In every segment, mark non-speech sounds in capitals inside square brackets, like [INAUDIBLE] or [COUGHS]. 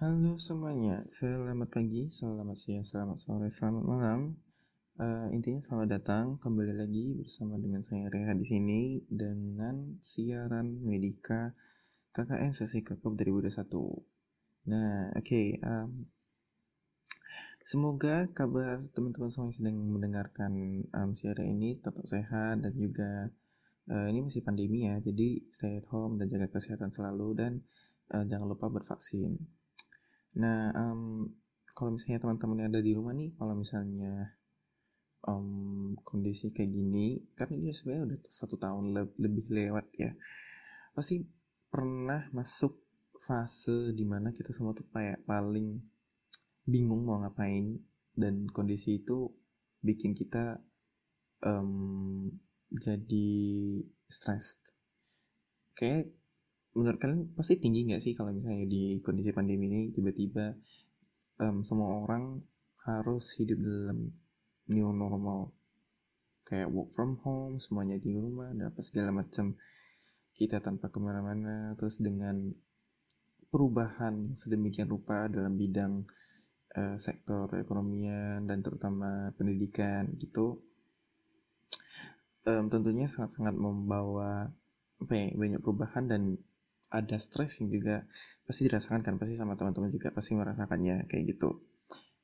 Halo semuanya, selamat pagi, selamat siang, selamat sore, selamat malam. Uh, intinya selamat datang kembali lagi bersama dengan saya Reha di sini dengan siaran Medika KKN sesi KKP 2021. Nah, oke. Okay, um, semoga kabar teman-teman semua yang sedang mendengarkan um, siaran ini tetap sehat dan juga uh, ini masih pandemi ya, jadi stay at home dan jaga kesehatan selalu dan uh, jangan lupa bervaksin. Nah, um, kalau misalnya teman-teman yang ada di rumah nih, kalau misalnya um, kondisi kayak gini, kan ini sebenarnya udah satu tahun le lebih lewat ya, pasti pernah masuk fase di mana kita semua tuh kayak paling bingung mau ngapain dan kondisi itu bikin kita um, jadi stressed. Kayak menurut kalian pasti tinggi nggak sih kalau misalnya di kondisi pandemi ini tiba-tiba um, semua orang harus hidup dalam new normal? Kayak work from home semuanya di rumah dan apa segala macam. Kita tanpa ke mana-mana terus dengan perubahan sedemikian rupa dalam bidang uh, sektor ekonomian dan terutama pendidikan gitu um, tentunya sangat-sangat membawa ya, banyak perubahan dan ada stres yang juga pasti dirasakan kan pasti sama teman-teman juga pasti merasakannya kayak gitu.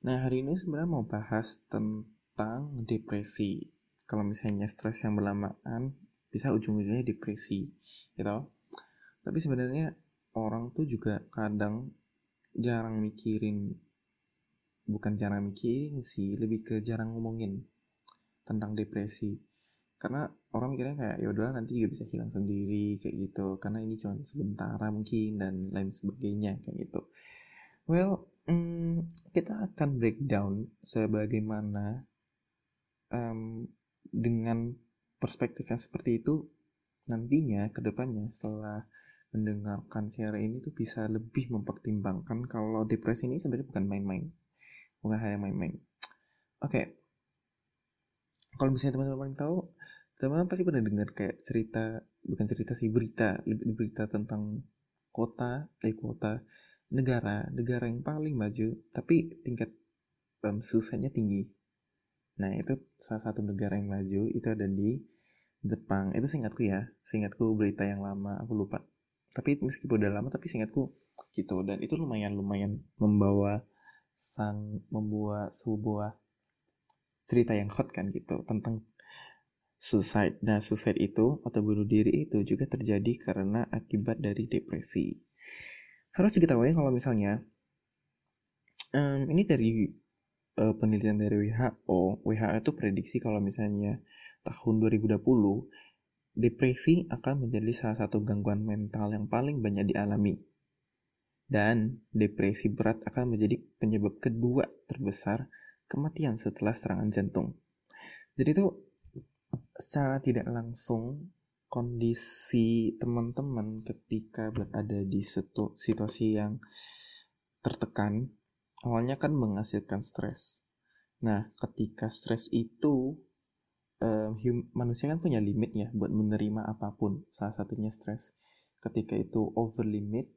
Nah hari ini sebenarnya mau bahas tentang depresi. Kalau misalnya stres yang berlamaan bisa ujung-ujungnya depresi gitu tapi sebenarnya orang tuh juga kadang jarang mikirin bukan jarang mikirin sih lebih ke jarang ngomongin tentang depresi karena orang mikirnya kayak ya udahlah nanti juga bisa hilang sendiri kayak gitu. Karena ini cuma sementara mungkin dan lain sebagainya kayak gitu. Well hmm, kita akan breakdown sebagaimana um, dengan perspektif yang seperti itu nantinya ke depannya setelah mendengarkan siaran ini tuh bisa lebih mempertimbangkan kalau depresi ini sebenarnya bukan main-main. Bukan hal yang main-main. Oke okay. Kalau misalnya teman-teman tahu teman pasti pernah dengar kayak cerita bukan cerita sih berita berita tentang kota eh kota negara negara yang paling maju tapi tingkat um, susahnya tinggi. Nah itu salah satu negara yang maju itu ada di Jepang. Itu seingatku ya seingatku berita yang lama aku lupa. Tapi meskipun udah lama tapi seingatku gitu dan itu lumayan lumayan membawa sang membuat sebuah cerita yang hot kan gitu tentang suicide. Nah, suicide itu atau bunuh diri itu juga terjadi karena akibat dari depresi. Harus diketahui kalau misalnya um, ini dari uh, penelitian dari WHO, WHO itu prediksi kalau misalnya tahun 2020 depresi akan menjadi salah satu gangguan mental yang paling banyak dialami. Dan depresi berat akan menjadi penyebab kedua terbesar kematian setelah serangan jantung. Jadi itu secara tidak langsung kondisi teman-teman ketika berada di situasi yang tertekan awalnya kan menghasilkan stres. Nah, ketika stres itu uh, manusia kan punya limit ya buat menerima apa pun. Salah satunya stres. Ketika itu over limit,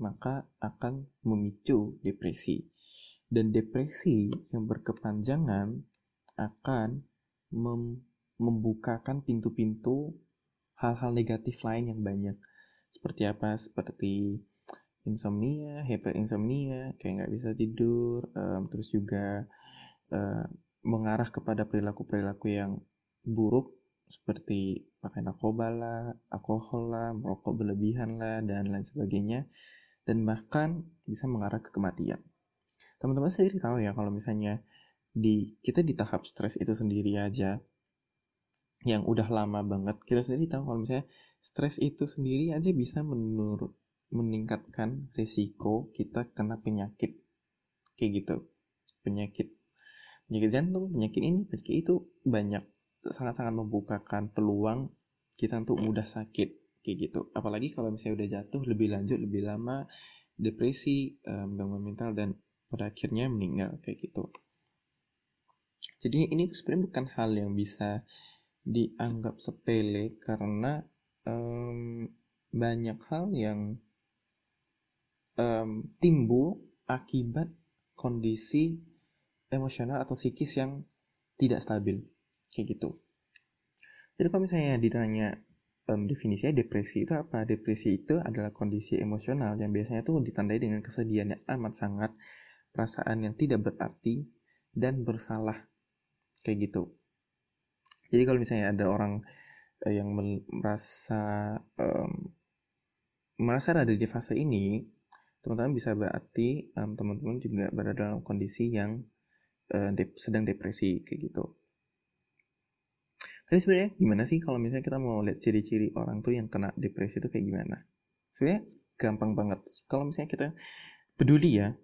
maka akan memicu depresi. Dan depresi yang berkepanjangan akan mem membukakan pintu-pintu hal-hal negatif lain yang banyak. Seperti apa? Seperti insomnia, hyperinsomnia, kayak nggak bisa tidur, um, terus juga uh, mengarah kepada perilaku-perilaku yang buruk seperti pakai narkoba lah, alkohol lah, merokok berlebihan lah, dan lain sebagainya. Dan bahkan bisa mengarah ke kematian. Teman-teman sendiri tahu ya kalau misalnya di kita di tahap stres itu sendiri aja yang udah lama banget kita sendiri tahu kalau misalnya stres itu sendiri aja bisa menurut meningkatkan risiko kita kena penyakit kayak gitu. Penyakit penyakit jantung penyakit ini penyakit itu banyak sangat-sangat membukakan peluang kita untuk mudah sakit kayak gitu. Apalagi kalau misalnya udah jatuh lebih lanjut lebih lama depresi um, mental dan pada akhirnya meninggal kayak gitu. Jadi ini sebenarnya bukan hal yang bisa dianggap sepele karena um, banyak hal yang um, timbul akibat kondisi emosional atau psikis yang tidak stabil kayak gitu. Jadi kalau misalnya ditanya um, definisinya depresi itu apa? Depresi itu adalah kondisi emosional yang biasanya tuh ditandai dengan kesedihan yang amat sangat perasaan yang tidak berarti dan bersalah. Kayak gitu. Jadi kalau misalnya ada orang uh, yang merasa um, merasa ada di fase ini teman-teman bisa berarti um, teman-teman juga berada dalam kondisi yang uh, dep sedang depresi kayak gitu. Tapi sebenarnya gimana sih kalau misalnya kita mau lihat ciri-ciri orang tuh yang kena depresi itu kayak gimana? Sebenarnya gampang banget. Kalau misalnya kita peduli ya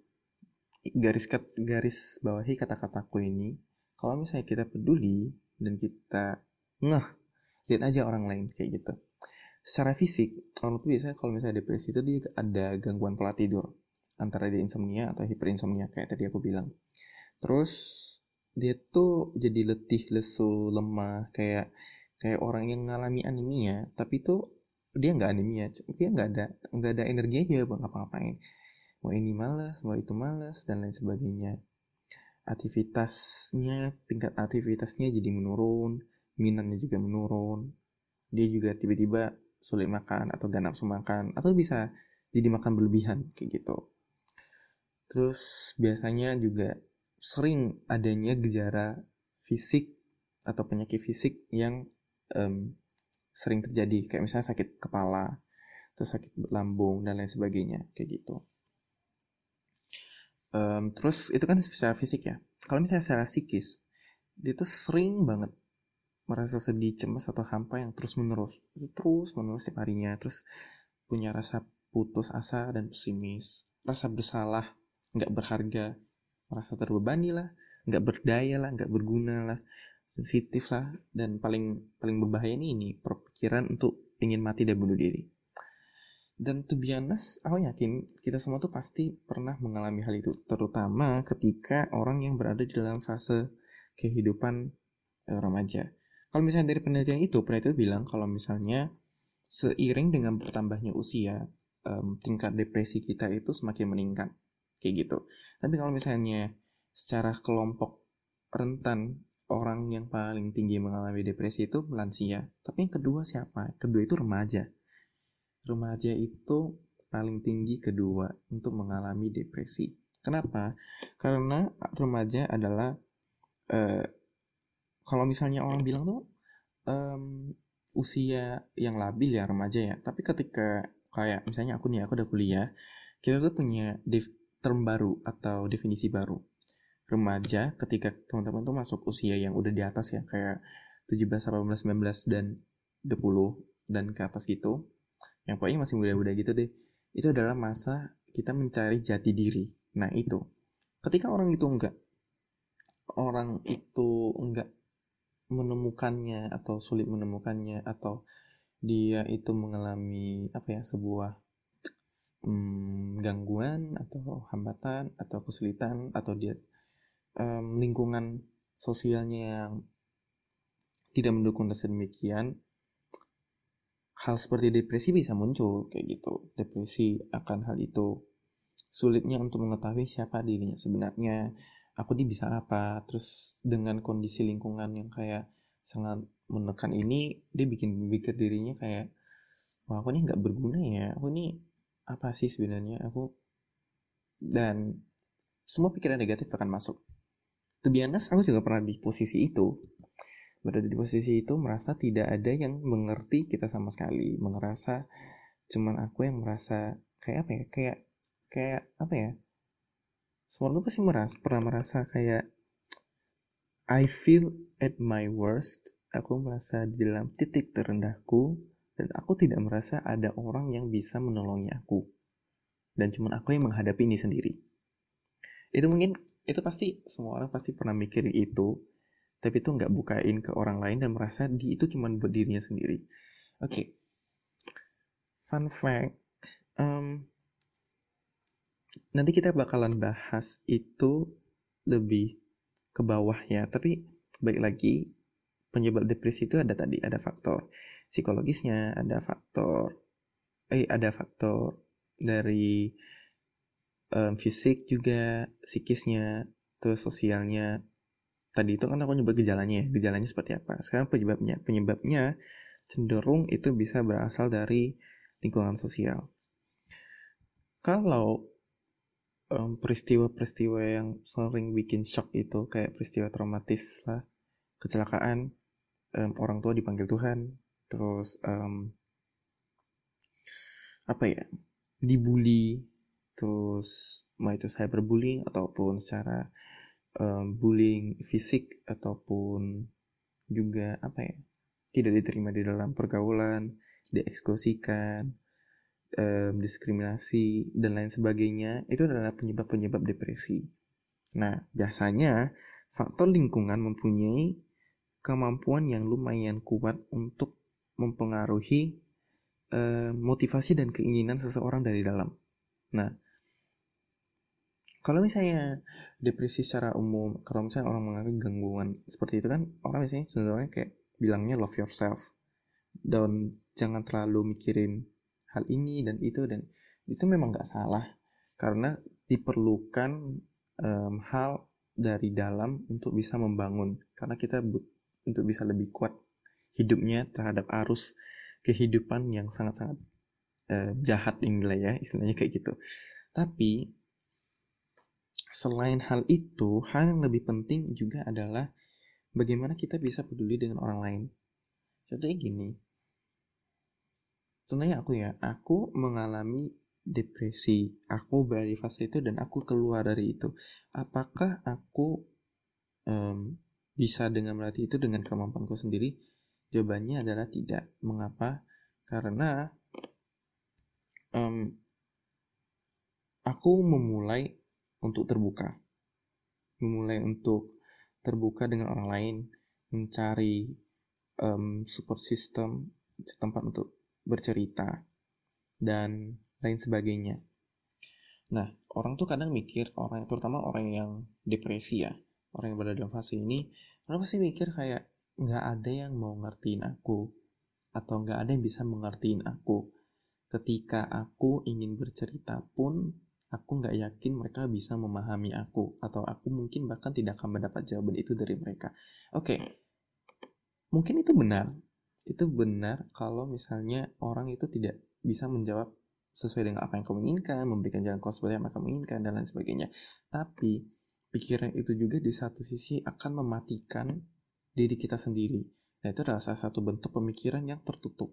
garis garis bawahi kata-kataku ini kalau misalnya kita peduli dan kita ngeh lihat aja orang lain kayak gitu. Secara fisik orang tuh biasanya kalau misalnya depresi itu dia ada gangguan pola tidur antara dia insomnia atau hiperinsomnia kayak tadi aku bilang. Terus dia tuh jadi letih lesu lemah kayak kayak orang yang ngalami anemia tapi tuh dia nggak anemia dia nggak ada nggak ada energi aja buat ngapa-ngapain mau ini malas mau itu malas dan lain sebagainya. Aktivitasnya tingkat aktivitasnya jadi menurun minatnya juga menurun. Dia juga tiba-tiba sulit makan atau gak nafsu makan atau bisa jadi makan berlebihan kayak gitu. Terus biasanya juga sering adanya gejala fisik atau penyakit fisik yang um, sering terjadi. Kayak misalnya sakit kepala atau sakit lambung dan lain sebagainya kayak gitu um, terus itu kan secara fisik ya. Kalau misalnya secara psikis dia tuh sering banget merasa sedih, cemas atau hampa yang terus menerus, terus menerus setiap harinya, terus punya rasa putus asa dan pesimis, rasa bersalah, nggak berharga, merasa terbebani lah, nggak berdaya lah, nggak berguna lah, sensitif lah, dan paling paling berbahaya ini ini perpikiran untuk ingin mati dan bunuh diri. Dan to be honest, aku yakin kita semua tuh pasti pernah mengalami hal itu, terutama ketika orang yang berada di dalam fase kehidupan eh, remaja kalau misalnya dari penelitian itu, penelitian bilang kalau misalnya seiring dengan bertambahnya usia, um, tingkat depresi kita itu semakin meningkat. Kayak gitu. Tapi kalau misalnya secara kelompok rentan orang yang paling tinggi mengalami depresi itu lansia. Tapi yang kedua siapa? Kedua itu remaja. Remaja itu paling tinggi kedua untuk mengalami depresi. Kenapa? Karena remaja adalah uh, kalau misalnya orang bilang tuh um, usia yang labil ya remaja ya tapi ketika kayak misalnya aku nih aku udah kuliah kita tuh punya term baru atau definisi baru remaja ketika teman-teman tuh masuk usia yang udah di atas ya kayak 17, 18, 19 dan 20 dan ke atas gitu yang pokoknya masih muda-muda gitu deh. Itu adalah masa kita mencari jati diri. Nah itu. Ketika orang itu enggak orang itu enggak menemukannya atau sulit menemukannya atau dia itu mengalami apa ya sebuah hmm, gangguan atau hambatan atau kesulitan atau dia um, lingkungan sosialnya yang tidak mendukung dan sedemikian hal seperti depresi bisa muncul kayak gitu. Depresi akan hal itu sulitnya untuk mengetahui siapa dirinya sebenarnya aku ini bisa apa. Terus dengan kondisi lingkungan yang kayak sangat menekan ini dia bikin pikir dirinya kayak wah aku ini nggak berguna ya. Aku ini apa sih sebenarnya? Aku dan semua pikiran negatif akan masuk. To be aku juga pernah di posisi itu berada di posisi itu merasa tidak ada yang mengerti kita sama sekali mengerasa cuman aku yang merasa kayak apa ya kayak kayak apa ya semua orang pasti merasa pernah merasa kayak I feel at my worst. Aku merasa di dalam titik terendahku dan aku tidak merasa ada orang yang bisa menolongi aku. Dan cuma aku yang menghadapi ini sendiri. Itu mungkin itu pasti semua orang pasti pernah mikir itu, tapi itu nggak bukain ke orang lain dan merasa di itu cuma buat dirinya sendiri. Oke, okay. fun fact, um, nanti kita bakalan bahas itu lebih ke bawah ya tapi baik lagi penyebab depresi itu ada tadi ada faktor psikologisnya ada faktor eh ada faktor dari um, fisik juga psikisnya terus sosialnya tadi itu kan aku nyebut gejalanya ya. Gejalanya seperti apa? Sekarang penyebabnya penyebabnya cenderung itu bisa berasal dari lingkungan sosial. Kalau um, peristiwa-peristiwa yang sering bikin shock itu kayak peristiwa traumatis lah kecelakaan um, orang tua dipanggil Tuhan terus um, apa ya dibully terus mau itu cyberbullying ataupun secara um, bullying fisik ataupun juga apa ya tidak diterima di dalam pergaulan dieksklusikan um, diskriminasi dan lain sebagainya itu adalah penyebab-penyebab depresi. Nah biasanya faktor lingkungan mempunyai kemampuan yang lumayan kuat untuk mempengaruhi uh, motivasi dan keinginan seseorang dari dalam. Nah kalau misalnya depresi secara umum kalau misalnya orang mengalami gangguan seperti itu kan orang biasanya cenderungnya kayak bilangnya love yourself. Dan jangan terlalu mikirin hal ini dan itu dan itu memang nggak salah. Karena diperlukan um, hal dari dalam untuk bisa membangun. Karena kita but, untuk bisa lebih kuat hidupnya terhadap arus kehidupan yang sangat-sangat uh, jahat inilah ya istilahnya kayak gitu. Tapi Selain hal itu, hal yang lebih penting juga adalah bagaimana kita bisa peduli dengan orang lain. Contohnya gini, sebenarnya aku ya, aku mengalami depresi, aku berada di fase itu dan aku keluar dari itu. Apakah aku um, bisa dengan melatih itu dengan kemampuanku sendiri? Jawabannya adalah tidak. Mengapa? Karena um, aku memulai untuk terbuka. Memulai untuk terbuka dengan orang lain, mencari um, support system, tempat untuk bercerita, dan lain sebagainya. Nah, orang tuh kadang mikir, orang terutama orang yang depresi ya, orang yang berada dalam fase ini, orang pasti mikir kayak, nggak ada yang mau ngertiin aku, atau nggak ada yang bisa mengertiin aku. Ketika aku ingin bercerita pun, aku nggak yakin mereka bisa memahami aku atau aku mungkin bahkan tidak akan mendapat jawaban itu dari mereka. Oke, okay. mungkin itu benar. Itu benar kalau misalnya orang itu tidak bisa menjawab sesuai dengan apa yang kamu inginkan, memberikan jalan keluar seperti yang kamu inginkan dan lain sebagainya. Tapi pikiran itu juga di satu sisi akan mematikan diri kita sendiri. Nah itu adalah salah satu bentuk pemikiran yang tertutup.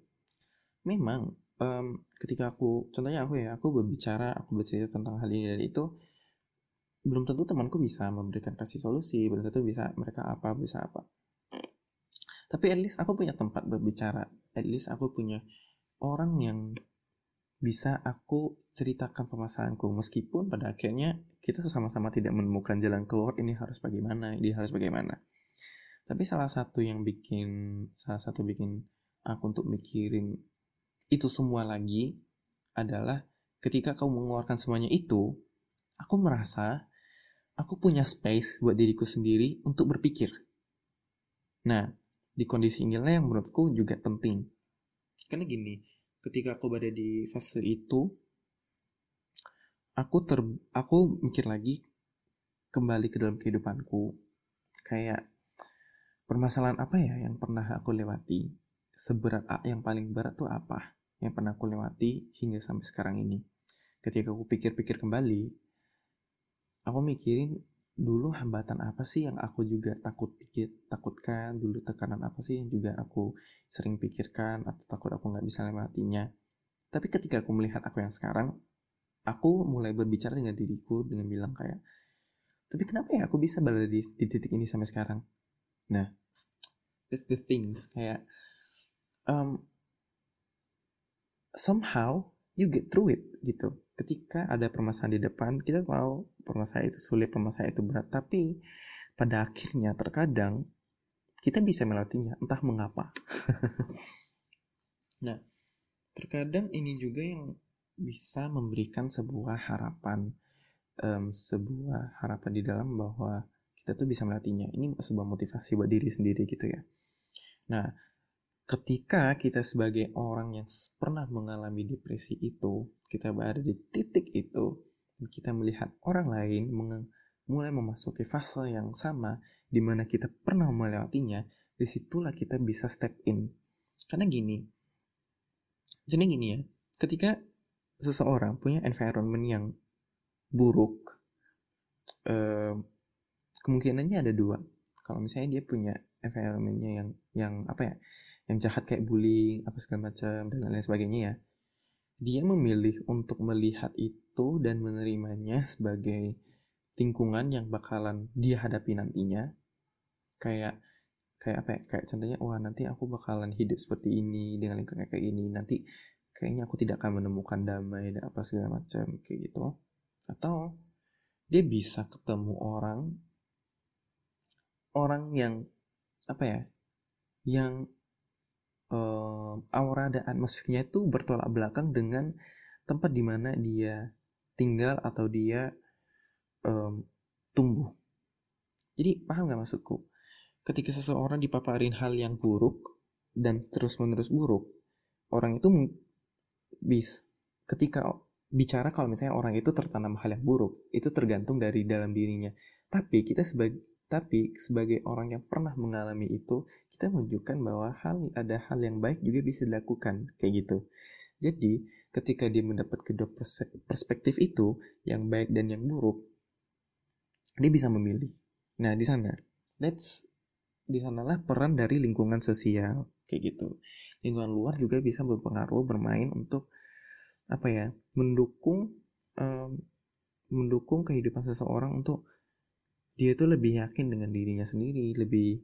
Memang um, ketika aku contohnya aku ya aku berbicara aku bercerita tentang hal ini dan itu belum tentu temanku bisa memberikan kasih solusi belum tentu bisa mereka apa bisa apa. Tapi at least aku punya tempat berbicara at least aku punya orang yang bisa aku ceritakan permasalahanku. Meskipun pada akhirnya kita sama-sama tidak menemukan jalan keluar ini harus bagaimana ini harus bagaimana. Tapi salah satu yang bikin salah satu bikin aku untuk mikirin itu semua lagi adalah ketika kamu mengeluarkan semuanya itu, aku merasa aku punya space buat diriku sendiri untuk berpikir. Nah, di kondisi inilah yang menurutku juga penting. Karena gini, ketika aku berada di fase itu, aku ter aku mikir lagi kembali ke dalam kehidupanku. Kayak permasalahan apa ya yang pernah aku lewati? Seberat yang paling berat tuh apa? Yang pernah aku lewati hingga sampai sekarang ini. Ketika aku pikir-pikir kembali, aku mikirin dulu hambatan apa sih yang aku juga takut takutkan dulu tekanan apa sih yang juga aku sering pikirkan atau takut aku nggak bisa lewatinya tapi ketika aku melihat aku yang sekarang aku mulai berbicara dengan diriku dengan bilang kayak tapi kenapa ya aku bisa berada di, di titik ini sampai sekarang nah that's the things kayak um, somehow you get through it gitu. Ketika ada permasalahan di depan, kita tahu permasalahan itu sulit, permasalahan itu berat, tapi pada akhirnya terkadang kita bisa melewatinya, entah mengapa. [LAUGHS] nah, terkadang ini juga yang bisa memberikan sebuah harapan, um, sebuah harapan di dalam bahwa kita tuh bisa melewatinya. Ini sebuah motivasi buat diri sendiri gitu ya. Nah, ketika kita sebagai orang yang pernah mengalami depresi itu, kita berada di titik itu, dan kita melihat orang lain mulai memasuki fase yang sama di mana kita pernah melewatinya, di situlah kita bisa step in. Karena gini, jadi gini ya, ketika seseorang punya environment yang buruk, eh, kemungkinannya ada dua. Kalau misalnya dia punya environmentnya yang yang apa ya, yang jahat kayak bullying, apa segala macam dan lain-lain sebagainya ya, dia memilih untuk melihat itu dan menerimanya sebagai lingkungan yang bakalan dia hadapi nantinya. Kayak kayak apa ya kayak contohnya wah nanti aku bakalan hidup seperti ini dengan lingkungan kayak ini nanti kayaknya aku tidak akan menemukan damai dan apa segala macam kayak gitu. Atau dia bisa ketemu orang orang yang apa ya yang uh, aura dan atmosfernya itu bertolak belakang dengan tempat di mana dia tinggal atau dia um, tumbuh. Jadi paham nggak maksudku? Ketika seseorang dipaparin hal yang buruk dan terus-menerus buruk, orang itu bis ketika bicara kalau misalnya orang itu tertanam hal yang buruk, itu tergantung dari dalam dirinya. Tapi kita sebagai tapi sebagai orang yang pernah mengalami itu, kita menunjukkan bahwa hal ada hal yang baik juga bisa dilakukan kayak gitu. Jadi, ketika dia mendapat kedua perspektif itu, yang baik dan yang buruk, dia bisa memilih. Nah, di sana, that's di sanalah peran dari lingkungan sosial kayak gitu. Lingkungan luar juga bisa berpengaruh bermain untuk apa ya, mendukung um, mendukung kehidupan seseorang untuk dia itu lebih yakin dengan dirinya sendiri, lebih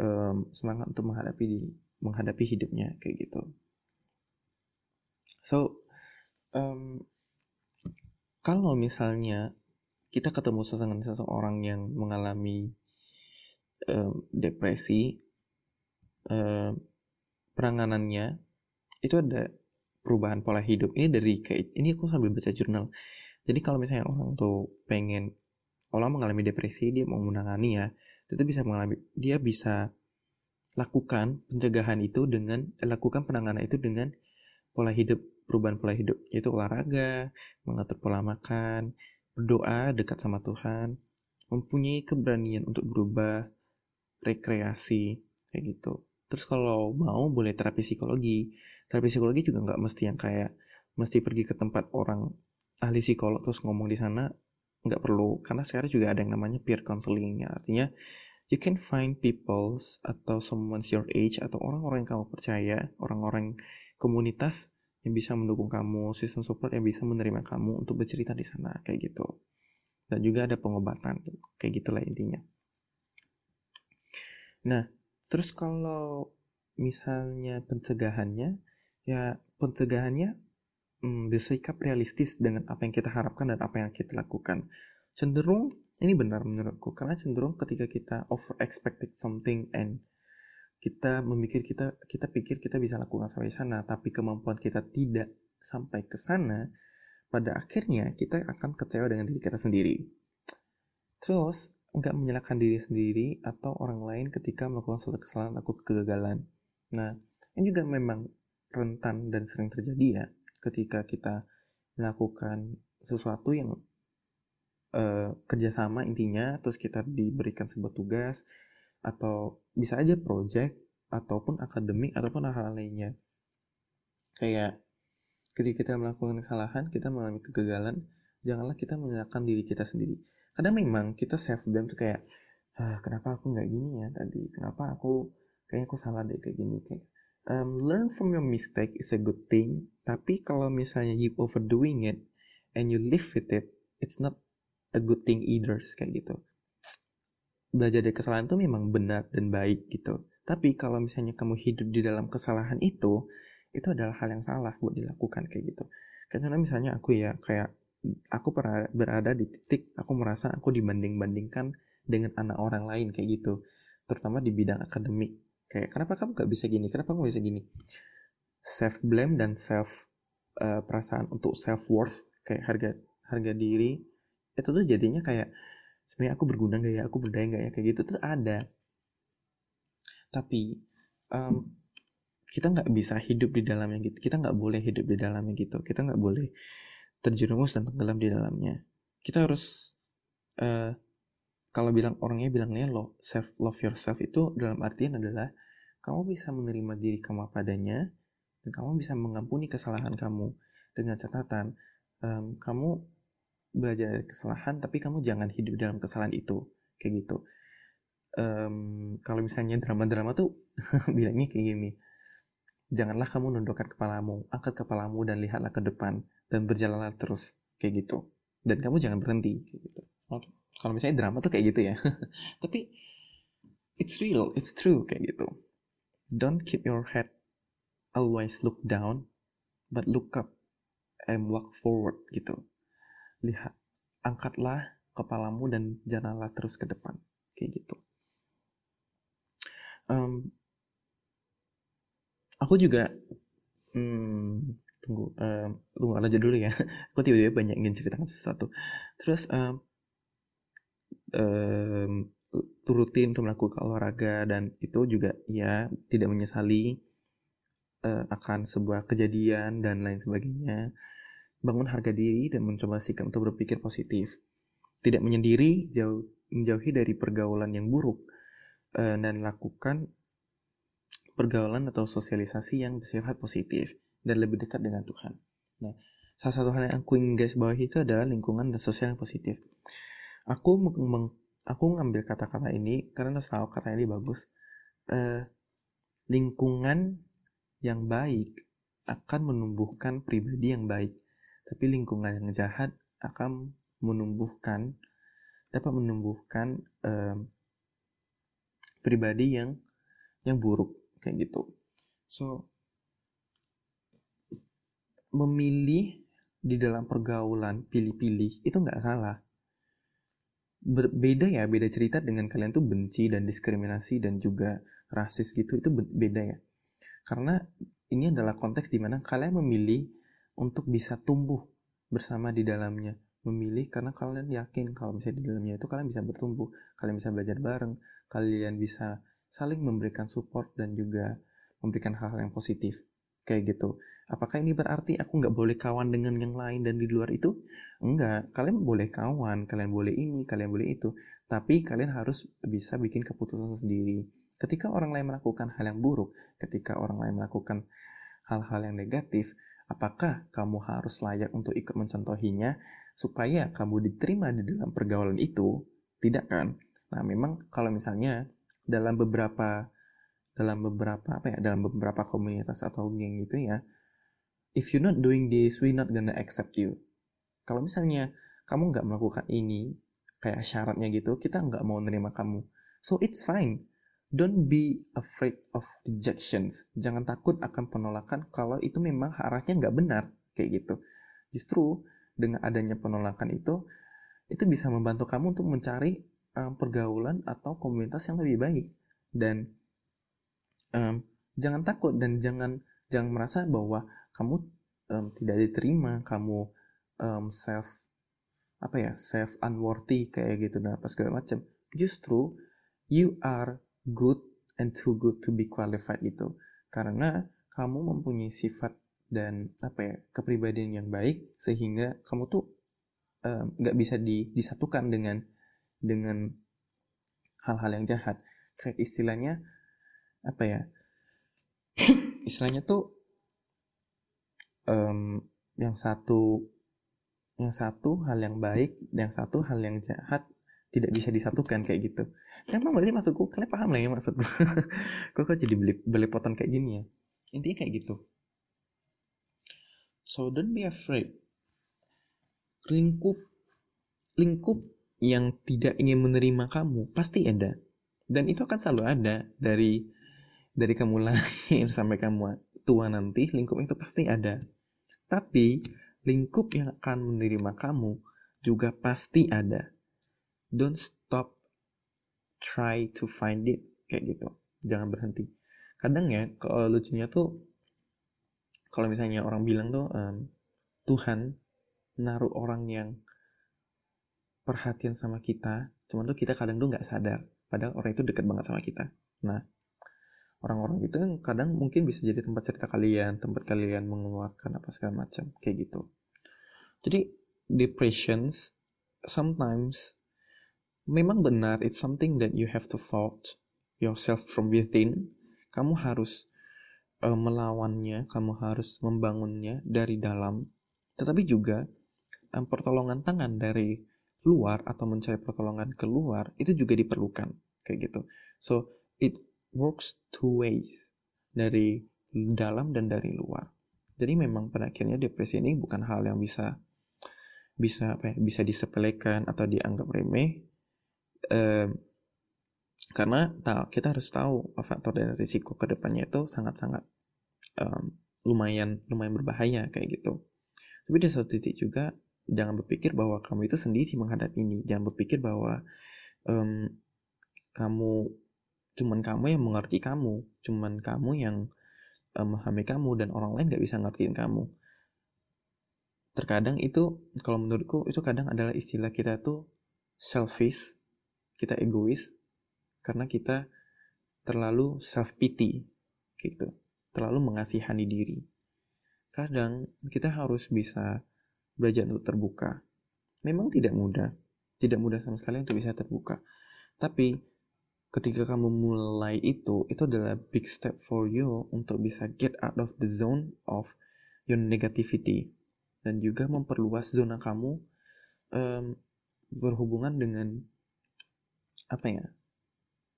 um, semangat untuk menghadapi di, menghadapi hidupnya kayak gitu. So, um, kalau misalnya kita ketemu dengan seseorang yang mengalami um, depresi, um, penanganannya itu ada perubahan pola hidup. Ini dari kayak ini aku sambil baca jurnal. Jadi kalau misalnya orang tuh pengen orang mengalami depresi dia mau menangani ya itu bisa mengalami dia bisa lakukan pencegahan itu dengan lakukan penanganan itu dengan pola hidup perubahan pola hidup yaitu olahraga mengatur pola makan berdoa dekat sama Tuhan mempunyai keberanian untuk berubah rekreasi kayak gitu. Terus kalau mau boleh terapi psikologi terapi psikologi juga nggak mesti yang kayak mesti pergi ke tempat orang ahli psikolog terus ngomong di sana nggak perlu karena sekarang juga ada yang namanya peer counseling ya artinya you can find people atau someone's your age atau orang-orang yang kamu percaya orang-orang komunitas yang bisa mendukung kamu sistem support yang bisa menerima kamu untuk bercerita di sana kayak gitu. Dan juga ada pengobatan kayak gitulah intinya. Nah terus kalau misalnya pencegahannya ya pencegahannya hmm, bersikap realistis dengan apa yang kita harapkan dan apa yang kita lakukan. Cenderung ini benar menurutku karena cenderung ketika kita over expected something and kita memikir kita kita pikir kita bisa lakukan sampai sana tapi kemampuan kita tidak sampai ke sana pada akhirnya kita akan kecewa dengan diri kita sendiri. Terus nggak menyalahkan diri sendiri atau orang lain ketika melakukan suatu kesalahan atau kegagalan. Nah ini juga memang rentan dan sering terjadi ya ketika kita melakukan sesuatu yang uh, kerjasama intinya terus kita diberikan sebuah tugas atau bisa aja project ataupun akademik ataupun hal, -hal lainnya. Kayak ketika kita melakukan kesalahan kita mengalami kegagalan janganlah kita menyalahkan diri kita sendiri. Kadang memang kita self blame tuh kayak ah, kenapa aku nggak gini ya tadi? Kenapa aku kayaknya aku salah deh kayak gini kayak um, learn from your mistake is a good thing tapi kalau misalnya you overdoing it and you live with it it's not a good thing either kayak gitu. Belajar dari kesalahan itu memang benar dan baik gitu. Tapi kalau misalnya kamu hidup di dalam kesalahan itu itu adalah hal yang salah buat dilakukan kayak gitu. Karena misalnya aku ya kayak aku pernah berada di titik aku merasa aku dibanding-bandingkan dengan anak orang lain kayak gitu. Terutama di bidang akademik kayak kenapa kamu gak bisa gini? Kenapa kamu bisa gini? Self blame dan self uh, perasaan untuk self worth kayak harga harga diri itu tuh jadinya kayak sebenarnya aku berguna gak ya? Aku berdaya gak ya? Kayak gitu tuh ada. Tapi um, kita nggak bisa hidup di dalamnya gitu. Kita nggak boleh hidup di dalamnya gitu. Kita nggak boleh terjerumus dan tenggelam di dalamnya. Kita harus uh, kalau bilang orangnya bilangnya lo self love yourself itu dalam artian adalah kamu bisa menerima diri kamu apa dan kamu bisa mengampuni kesalahan kamu dengan catatan um, kamu belajar dari kesalahan tapi kamu jangan hidup dalam kesalahan itu kayak gitu. Um, kalau misalnya drama-drama tuh [LAUGHS] bilangnya kayak gini janganlah kamu nundukkan kepalamu angkat kepalamu dan lihatlah ke depan dan berjalanlah terus kayak gitu. Dan kamu jangan berhenti kayak gitu kalau misalnya drama tuh kayak gitu ya. [LAUGHS] Tapi it's real it's true kayak gitu. Don't keep your head always look down but look up and walk forward gitu. Lihat angkatlah kepalamu dan jalanlah terus ke depan kayak gitu. Um, aku juga hmm, tunggu um, tunggu aja dulu ya. [LAUGHS] Aku tiba-tiba banyak ingin ceritakan sesuatu. Terus um, um, turutin untuk melakukan olahraga dan itu juga ya tidak menyesali uh, akan sebuah kejadian dan lain sebagainya bangun harga diri dan mencoba sikap untuk berpikir positif tidak menyendiri jauh menjauhi dari pergaulan yang buruk uh, dan lakukan pergaulan atau sosialisasi yang bersifat positif dan lebih dekat dengan Tuhan. Nah, salah satu hal yang aku ingin guys bawah itu adalah lingkungan dan sosial yang positif. Aku meng aku ngambil kata-kata ini karena tahu kata ini bagus. Uh, lingkungan yang baik akan menumbuhkan pribadi yang baik, tapi lingkungan yang jahat akan menumbuhkan dapat menumbuhkan uh, pribadi yang yang buruk kayak gitu. So memilih di dalam pergaulan pilih-pilih itu nggak salah berbeda ya beda cerita dengan kalian tuh benci dan diskriminasi dan juga rasis gitu itu beda ya. Karena ini adalah konteks di mana kalian memilih untuk bisa tumbuh bersama di dalamnya. Memilih karena kalian yakin kalau misalnya di dalamnya itu kalian bisa bertumbuh kalian bisa belajar bareng kalian bisa saling memberikan support dan juga memberikan hal-hal yang positif kayak gitu. Apakah ini berarti aku nggak boleh kawan dengan yang lain dan di luar itu? Enggak, kalian boleh kawan, kalian boleh ini, kalian boleh itu. Tapi kalian harus bisa bikin keputusan sendiri. Ketika orang lain melakukan hal yang buruk, ketika orang lain melakukan hal-hal yang negatif, apakah kamu harus layak untuk ikut mencontohinya supaya kamu diterima di dalam pergaulan itu? Tidak kan? Nah, memang kalau misalnya dalam beberapa dalam beberapa apa ya dalam beberapa komunitas atau geng gitu ya if you're not doing this, we not gonna accept you. Kalau misalnya kamu nggak melakukan ini, kayak syaratnya gitu, kita nggak mau nerima kamu. So it's fine. Don't be afraid of rejections. Jangan takut akan penolakan kalau itu memang arahnya nggak benar, kayak gitu. Justru dengan adanya penolakan itu, itu bisa membantu kamu untuk mencari um, pergaulan atau komunitas yang lebih baik. Dan um, jangan takut dan jangan jangan merasa bahwa kamu um, tidak diterima kamu um, self apa ya self unworthy kayak gitu. Dan apa segala macam justru you are good and too good to be qualified itu karena kamu mempunyai sifat dan apa ya kepribadian yang baik sehingga kamu tuh nggak um, bisa di, disatukan dengan dengan hal-hal yang jahat. Kayak istilahnya apa ya [COUGHS] istilahnya tuh um, yang satu yang satu hal yang baik yang satu hal yang jahat tidak bisa disatukan kayak gitu. Emang berarti maksudku? Kalian paham lah ya maksudku? [LAUGHS] Kok kok jadi beli belepotan kayak gini ya? Intinya kayak gitu. So don't be afraid. Lingkup lingkup yang tidak ingin menerima kamu pasti ada. Dan itu akan selalu ada dari dari kamu lahir [LAUGHS] sampai kamu tua nanti lingkup itu pasti ada. Tapi lingkup yang akan menerima kamu juga pasti ada. Don't stop try to find it kayak gitu. Jangan berhenti. Kadang ya kalau lucunya tuh kalau misalnya orang bilang tuh um, Tuhan naruh orang yang perhatian sama kita, cuman tuh kita kadang tuh nggak sadar. Padahal orang itu dekat banget sama kita. Nah, orang-orang itu yang kadang mungkin bisa jadi tempat cerita kalian, tempat kalian mengeluarkan apa segala macam kayak gitu. Jadi depressions sometimes memang benar it's something that you have to fight yourself from within. Kamu harus uh, melawannya kamu harus membangunnya dari dalam. Tetapi juga um, pertolongan tangan dari luar atau mencari pertolongan keluar itu juga diperlukan kayak gitu. So it works two ways dari dalam dan dari luar jadi memang pada akhirnya depresi ini bukan hal yang bisa bisa apa ya, bisa disepelekan atau dianggap remeh eh, karena kita harus tahu faktor dan risiko ke depannya itu sangat-sangat um, lumayan lumayan berbahaya kayak gitu. Tapi di satu titik juga jangan berpikir bahwa kamu itu sendiri menghadapi ini. Jangan berpikir bahwa um, kamu cuman kamu yang mengerti kamu, cuman kamu yang um, memahami kamu dan orang lain gak bisa ngertiin kamu. Terkadang itu kalau menurutku itu kadang adalah istilah kita tuh selfish kita egois karena kita terlalu self pity gitu. Terlalu mengasihani diri. Kadang kita harus bisa belajar untuk terbuka. Memang tidak mudah. Tidak mudah sama sekali untuk bisa terbuka. Tapi ketika kamu mulai itu itu adalah big step for you untuk bisa get out of the zone of your negativity dan juga memperluas zona kamu um, berhubungan dengan apa ya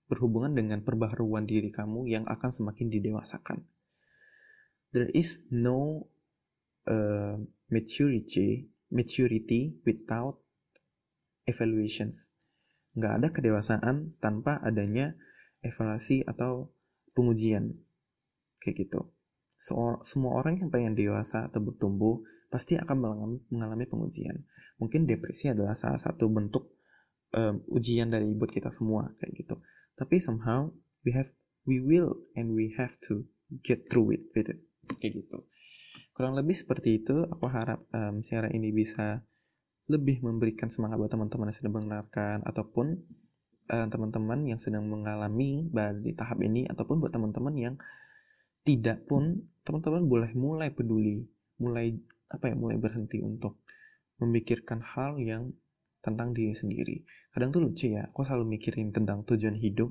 berhubungan dengan perbaharuan diri kamu yang akan semakin didewasakan. There is no uh, maturity maturity without evaluations. Nggak ada kedewasaan tanpa adanya evaluasi atau pengujian. Kayak gitu. So, semua orang yang pengen dewasa atau bertumbuh pasti akan mengalami, mengalami pengujian. Mungkin depresi adalah salah satu bentuk um, ujian dari buat kita semua kayak gitu tapi somehow we have we will and we have to get through it with it kayak gitu kurang lebih seperti itu aku harap um, siaran ini bisa lebih memberikan semangat buat teman-teman yang sedang mendengarkan ataupun uh, teman-teman yang sedang mengalami di tahap ini ataupun buat teman-teman yang tidak pun teman-teman boleh mulai peduli mulai apa ya mulai berhenti untuk memikirkan hal yang tentang diri sendiri. Kadang tuh lucu ya, aku selalu mikirin tentang tujuan hidup.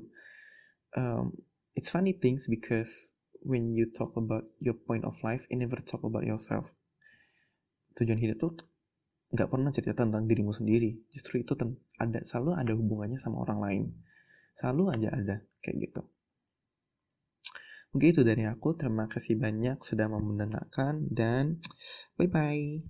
Um, it's funny things because when you talk about your point of life, you never talk about yourself. Tujuan hidup tuh nggak pernah cerita tentang dirimu sendiri. Justru itu ada selalu ada hubungannya sama orang lain. Selalu aja ada kayak gitu. Mungkin itu dari aku. Terima kasih banyak sudah mendengarkan dan bye bye.